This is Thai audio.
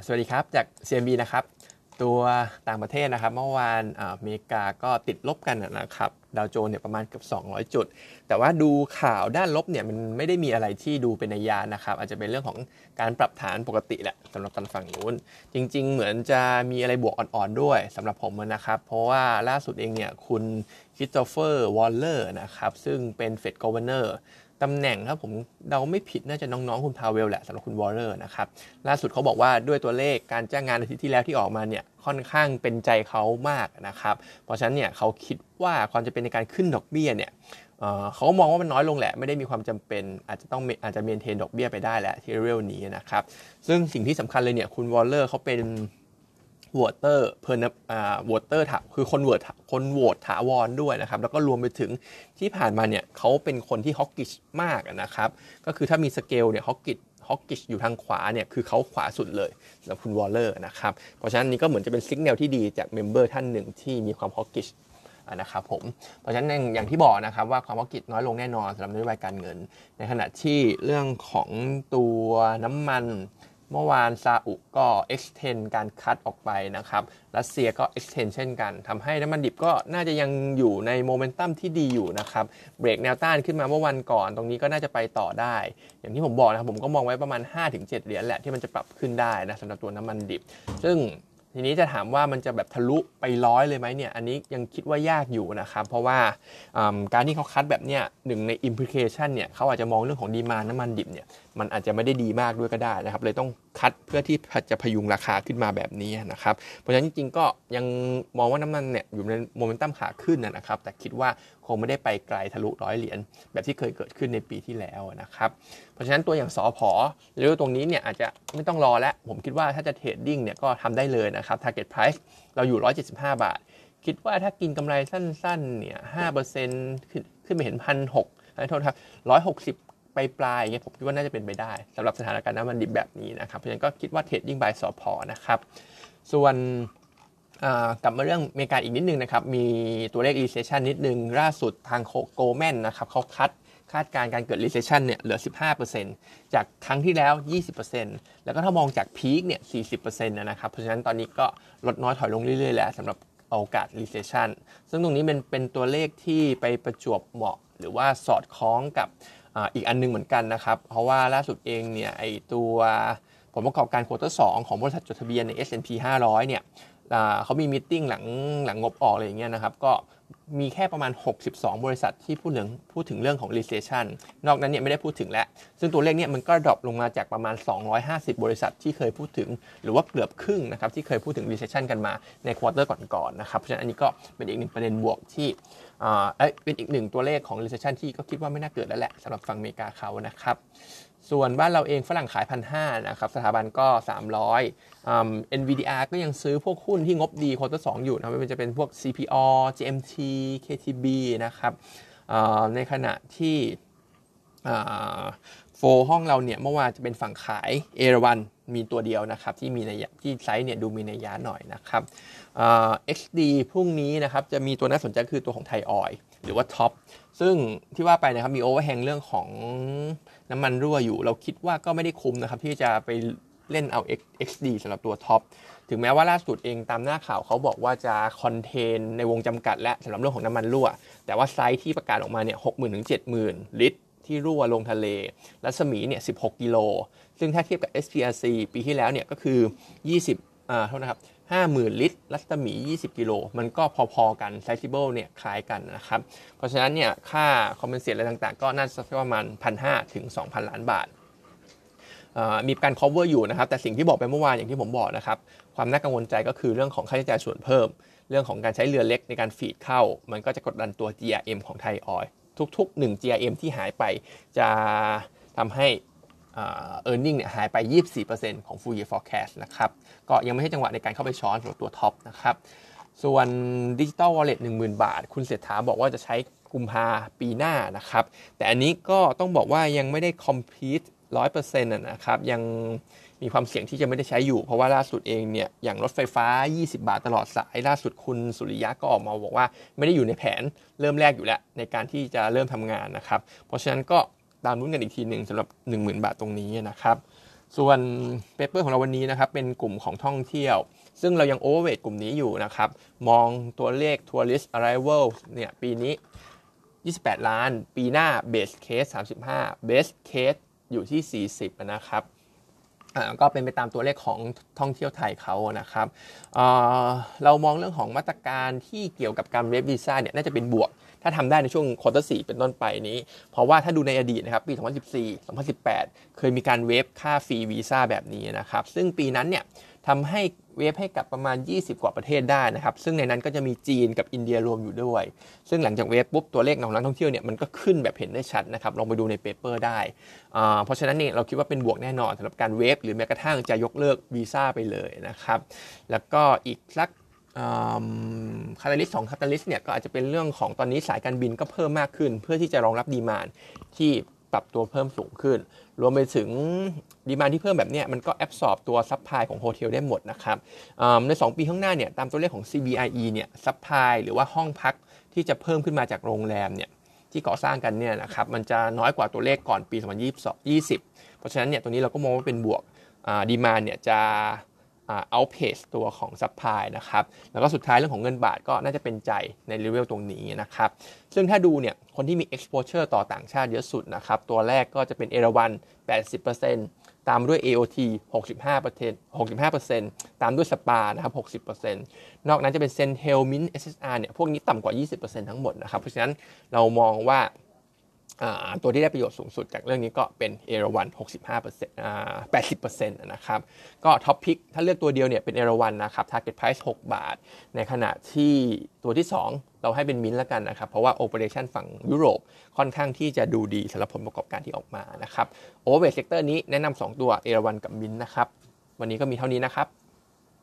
สวัสดีครับ จาก CMB นะครับ ตัวต่างประเทศนะครับ เมื่อวานอเมริกาก็ติดลบกันนะครับดาวโจนส์เนี่ยประมาณเกือบ 200 จุด แต่ว่าดูข่าวด้านลบเนี่ยมันไม่ได้มีอะไรที่ดูเป็นนัยยานะครับ อาจจะเป็นเรื่องของการปรับฐานปกติแหละสำหรับตอนฝั่งนู้น จริง ๆ เหมือนจะมีอะไรบวกอ่อนๆด้วยสำหรับผมนะครับ เพราะว่าล่าสุดเองเนี่ยคุณคริสโตเฟอร์วอลเลอร์นะครับ ซึ่งเป็นเฟดก g วเนอร์ ตำแหน่งถ้าผมเดาไม่ผิดน่าจะน้องๆคุณพาเวลแหละสำหรับคุณวอลเลอร์นะครับล่าสุดเขาบอกว่าด้วยตัวเลขการจ้างงานอาทิตย์ที่แล้วที่ออกมาเนี่ยค่อนข้างเป็นใจเขามากนะครับเพราะฉะนั้นเนี่ยเขาคิดว่าความจำเป็นในการขึ้นดอกเบี้ยเนี่ยเขามองว่ามันน้อยลงแหละ ไม่ได้มีความจำเป็นอาจจะต้องอาจจะ maintain ดอกเบี้ยไปได้แหละที่เรียลนี้นะครับซึ่งสิ่งที่สำคัญเลยเนี่ยคุณวอลเลอร์เขาเป็น voter permanent อ่า voter คือคนโหวตคนโหวตถาวรด้วยนะครับ แล้วก็รวมไปถึงที่ผ่านมาเนี่ยเขาเป็นคนที่ hawkish มากนะครับ ก็คือถ้ามีสเกลเนี่ย hawkish hawkish อยู่ทางขวาเนี่ยคือเขาขวาสุดเลยสำหรับคุณวอลเลอร์นะครับ เพราะฉะนั้นนี้ก็เหมือนจะเป็น signal ที่ดีจาก member ท่านหนึ่งที่มีความ hawkish นะครับผม เพราะฉะนั้นอย่างที่บอกนะครับว่าความ hawkish น้อยลงแน่นอนสำหรับนโยบายการเงิน ในขณะที่เรื่องของตัวน้ำมัน เมื่อวานซาอุก็ extend การ cut ออกไปนะครับ รัสเซียก็ extend เช่นกันทำให้น้ำมันดิบก็น่าจะยังอยู่ในโมเมนตัมที่ดีอยู่นะครับ เบรกแนวต้านขึ้นมาเมื่อวันก่อน ตรงนี้ก็น่าจะไปต่อได้ อย่างที่ผมบอกนะครับ ผมก็มองไว้ประมาณ 5-7 เหรียญแหละที่มันจะปรับขึ้นได้นะสำหรับตัวน้ำมันดิบ ซึ่งทีนี้จะถามว่ามันจะแบบทะลุไปร้อยเลยไหมเนี่ย อันนี้ยังคิดว่ายากอยู่นะครับ เพราะว่าการที่เขาคัดแบบเนี้ยหนึ่งในอิมพิเคชันเนี่ยเขาอาจจะมองเรื่องของดีมาน้ำมันดิบเนี่ยมันอาจจะไม่ได้ดีมากด้วยก็ได้นะครับ เลยต้องคัดเพื่อที่จะพยุงราคาขึ้นมาแบบนี้นะครับ เพราะฉะนั้นจริงๆก็ยังมองว่าน้ำมันเนี่ยอยู่ในโมเมนตัมขาขึ้นนะครับ แต่คิดว่าคงไม่ได้ไปไกลทะลุร้อยเหรียญแบบที่เคยเกิดขึ้นในปีที่แล้วนะครับ เพราะฉะนั้นตัวอย่างสอพอหรือตรงนี้เนี่ยอาจจะไม่ต้องรอแล้ว ผมคิดว่าถ้าจะ trading เนี่ยก็ทำได้เลยนะครับ target price เราอยู่ 175 บาท คิดว่าถ้ากินกำไรสั้นๆเนี่ย5%ขึ้นขึ้นไปเห็นพันหกโทษครับร้อยหกสิบ ไปปลายเงี้ยผมคิดว่าน่าจะเป็นไปได้สำหรับสถานการณ์น้ำมันดิบแบบนี้นะครับ เพราะฉะนั้นก็คิดว่า trading buy สผ.นะครับ ส่วนกลับมาเรื่องอเมริกาอีกนิดนึงนะครับ มีตัวเลข recession นิดนึงล่าสุดทางโกลแมนนะครับเขาคัดคาดการการเกิด recession เนี่ยเหลือ 15%จากครั้งที่แล้ว 20%แล้วก็ถ้ามองจากพีคเนี่ย 40%นะครับ เพราะฉะนั้นตอนนี้ก็ลดน้อยถอยลงเรื่อยๆ แล้วสำหรับโอกาส recession ซึ่งตรงนี้เป็นเป็นตัวเลขที่ไปประจวบเหมาะ หรือว่าสอดคล้องกับ อีกอันนึงเหมือนกันนะครับ เพราะว่าล่าสุดเองเนี่ยไอตัวผลประกอบการ quarter สองของบริษัทจดทะเบียนใน S&P 500 เนี่ยเขามี meeting หลังหลังงบออกอะไรอย่างเงี้ยนะครับ ก็ มีแค่ประมาณ 62 บริษัทที่พูดถึงพูดถึงเรื่องของ recession นอกนั้นเนี่ยไม่ได้พูดถึงแล้ว ซึ่งตัวเลขเนี่ยมันก็ drop ลงมาจากประมาณ 250 บริษัทที่เคยพูดถึง หรือว่าเกือบครึ่งนะครับที่เคยพูดถึง recession กันมาใน quarter ก่อนๆนะครับ เพราะฉะนั้นอันนี้ก็เป็นอีกหนึ่งประเด็นบวกที่เอ้ยเป็นอีกหนึ่งตัวเลขของ recession ที่ก็คิดว่าไม่น่าเกิดแล้วแหละสำหรับฝั่งอเมริกาเขานะครับ ส่วนบ้านเราเองฝรั่งขายพันห้านะครับสถาบันก็ 300อ่า NVDR ก็ยังซื้อพวกหุ้นที่งบดีควอเตอร์สองอยู่นะมันจะเป็นพวก CPO GMT KTB นะครับในขณะที่โฟห้องเราเนี่ยเมื่อวานจะเป็นฝั่งขายเอราวันมีตัวเดียวนะครับที่มีในที่ไซส์เนี่ยดูมีในยะหน่อยนะครับ XD พรุ่งนี้นะครับจะมีตัวน่าสนใจคือตัวของไทยออย หรือว่า TOP ซึ่งที่ว่าไปนะครับมี overhang เรื่องของน้ำมันรั่วอยู่ เราคิดว่าก็ไม่ได้คุ้มนะครับ ที่จะไปเล่นเอา XD สำหรับตัว TOP ถึงแม้ว่าล่าสุดเองตามหน้าข่าวเขาบอกว่าจะ contain ในวงจำกัดและสำหรับเรื่องของน้ำมันรั่ว แต่ว่าไซส์ที่ประกาศออกมาเนี่ยหกหมื่นถึงเจ็ดหมื่นลิตรที่รั่วลงทะเล รัศมีเนี่ย16 กิโล ซึ่งถ้าเทียบกับ SPRC ปีที่แล้วเนี่ยก็คือ 20อ่าเท่านะครับ 50,000 ลิตร รัศมี 20 กิโล มันก็พอๆกัน sizable เนี่ยคล้ายกันนะครับ เพราะฉะนั้นเนี่ยค่าคอมเพนเซตอะไรต่างๆ ก็น่าจะประมาณ 1,500 ถึง 2,000 ล้านบาท มีการ cover อยู่นะครับ แต่สิ่งที่บอกไปเมื่อวานอย่างที่ผมบอกนะครับ ความน่ากังวลใจก็คือเรื่องของค่าใช้จ่ายส่วนเพิ่ม เรื่องของการใช้เรือเล็กในการฟีดเข้า มันก็จะกดดันตัว GRM ของไทยออยทุกๆ 1 GRM ที่หายไปจะทำให้ e a r n i n g เนี่ยหายไป 24%ของ full year forecast นะครับ ก็ยังไม่ใช่จังหวะในการเข้าไปช้อนสำหรับตัวท็อปนะครับ ส่วน Digital Wallet 10,000บาท คุณเศรษฐาบอกว่าจะใช้กุมภาปีหน้านะครับ แต่อันนี้ก็ต้องบอกว่ายังไม่ได้ complete 100%นะครับ ยังมีความเสี่ยงที่จะไม่ได้ใช้อยู่ เพราะว่าล่าสุดเองเนี่ย อย่างรถไฟฟ้า 20 บาทตลอดสาย ล่าสุดคุณสุริยะก็ออกมาบอกว่า ไม่ได้อยู่ในแผนเริ่มแรกอยู่แล้ว ในการที่จะเริ่มทำงานนะครับ เพราะฉะนั้นก็ ตามลุ้นกันอีกทีหนึ่งสำหรับ 10,000 บาทตรงนี้นะครับ ส่วน paper ของเราวันนี้นะครับเป็นกลุ่มของท่องเที่ยว ซึ่งเรายัง overweight กลุ่มนี้อยู่นะครับ มองตัวเลข Tourist Arrival เนี่ยปีนี้ 28 ล้าน ปีหน้า Base Case 35 Best Case อยู่ที่ 40 นะครับก็เป็นไปตามตัวเลขของท่องเที่ยวไทยเขานะครับเรามองเรื่องของมาตรการที่เกี่ยวกับการ waive วีซ่าเนี่ยน่าจะเป็นบวก ถ้าทำได้ในช่วง quarter สี่เป็นต้นไปนี้ เพราะว่าถ้าดูในอดีตนะครับปี 2014 2018 เคยมีการ waive ค่าฟรีวีซ่าแบบนี้นะครับ ซึ่งปีนั้นเนี่ยทำให้ waive ให้กับประมาณ 20 กว่าประเทศได้นะครับ ซึ่งในนั้นก็จะมีจีนกับอินเดียรวมอยู่ด้วย ซึ่งหลังจาก waive ปุ๊บตัวเลขของนักท่องเที่ยวเนี่ยมันก็ขึ้นแบบเห็นได้ชัดนะครับ ลองไปดูใน paper ได้ เพราะฉะนั้นเนี่ยเราคิดว่าเป็นบวกแน่นอนสำหรับการ waive หรือแม้กระทั่งจะยกเลิกวีซ่าไปเลยนะครับ แล้วก็อีกสัก catalyst ของ catalyst เนี่ยก็อาจจะเป็นเรื่องของตอนนี้สายการบินก็เพิ่มมากขึ้น เพื่อที่จะรองรับ demand ที่ปรับตัวเพิ่มสูงขึ้น รวมไปถึง demand ที่เพิ่มแบบนี้มันก็ absorb ตัว supply ของ hotel ได้หมดนะครับใน 2 ปีข้างหน้าเนี่ยตามตัวเลขของ CBIE เนี่ยซัพพลายหรือว่าห้องพักที่จะเพิ่มขึ้นมาจากโรงแรมเนี่ยที่ก่อสร้างกันเนี่ยนะครับมันจะน้อยกว่าตัวเลขก่อนปี 2020 เพราะฉะนั้นเนี่ยตัวนี้เราก็มองว่าเป็นบวก demand เนี่ยจะ outpace ตัวของ supply นะครับแล้วก็สุดท้ายเรื่องของเงินบาทก็น่าจะเป็นใจในเลเวลตรงนี้นะครับซึ่งถ้าดูเนี่ยคนที่มี exposure ต่อต่างชาติเยอะสุดนะครับตัวแรกก็จะเป็นเอราวัน 80%ตามด้วย AOT 65% 65%ตามด้วยสปานะครับ60%นอกนั้นจะเป็นเซนเทลมิน SSR เนี่ยพวกนี้ต่ำกว่า 20%ทั้งหมดนะครับเพราะฉะนั้นเรามองว่า ตัวที่ได้ประโยชน์สูงสุดจากเรื่องนี้ก็เป็นเอราวัน65%อ่า80%นะครับ ก็ top pick ถ้าเลือกตัวเดียวเนี่ยเป็นเอราวันนะครับ target price 6 บาท ในขณะที่ตัวที่ 2 เราให้เป็นมินแล้วกันนะครับ เพราะว่า operation ฝั่งยุโรปค่อนข้างที่จะดูดีสำหรับผลประกอบการที่ออกมานะครับ overweight sector นี้แนะนำ2ตัวเอราวันกับมินนะครับ วันนี้ก็มีเท่านี้นะครับ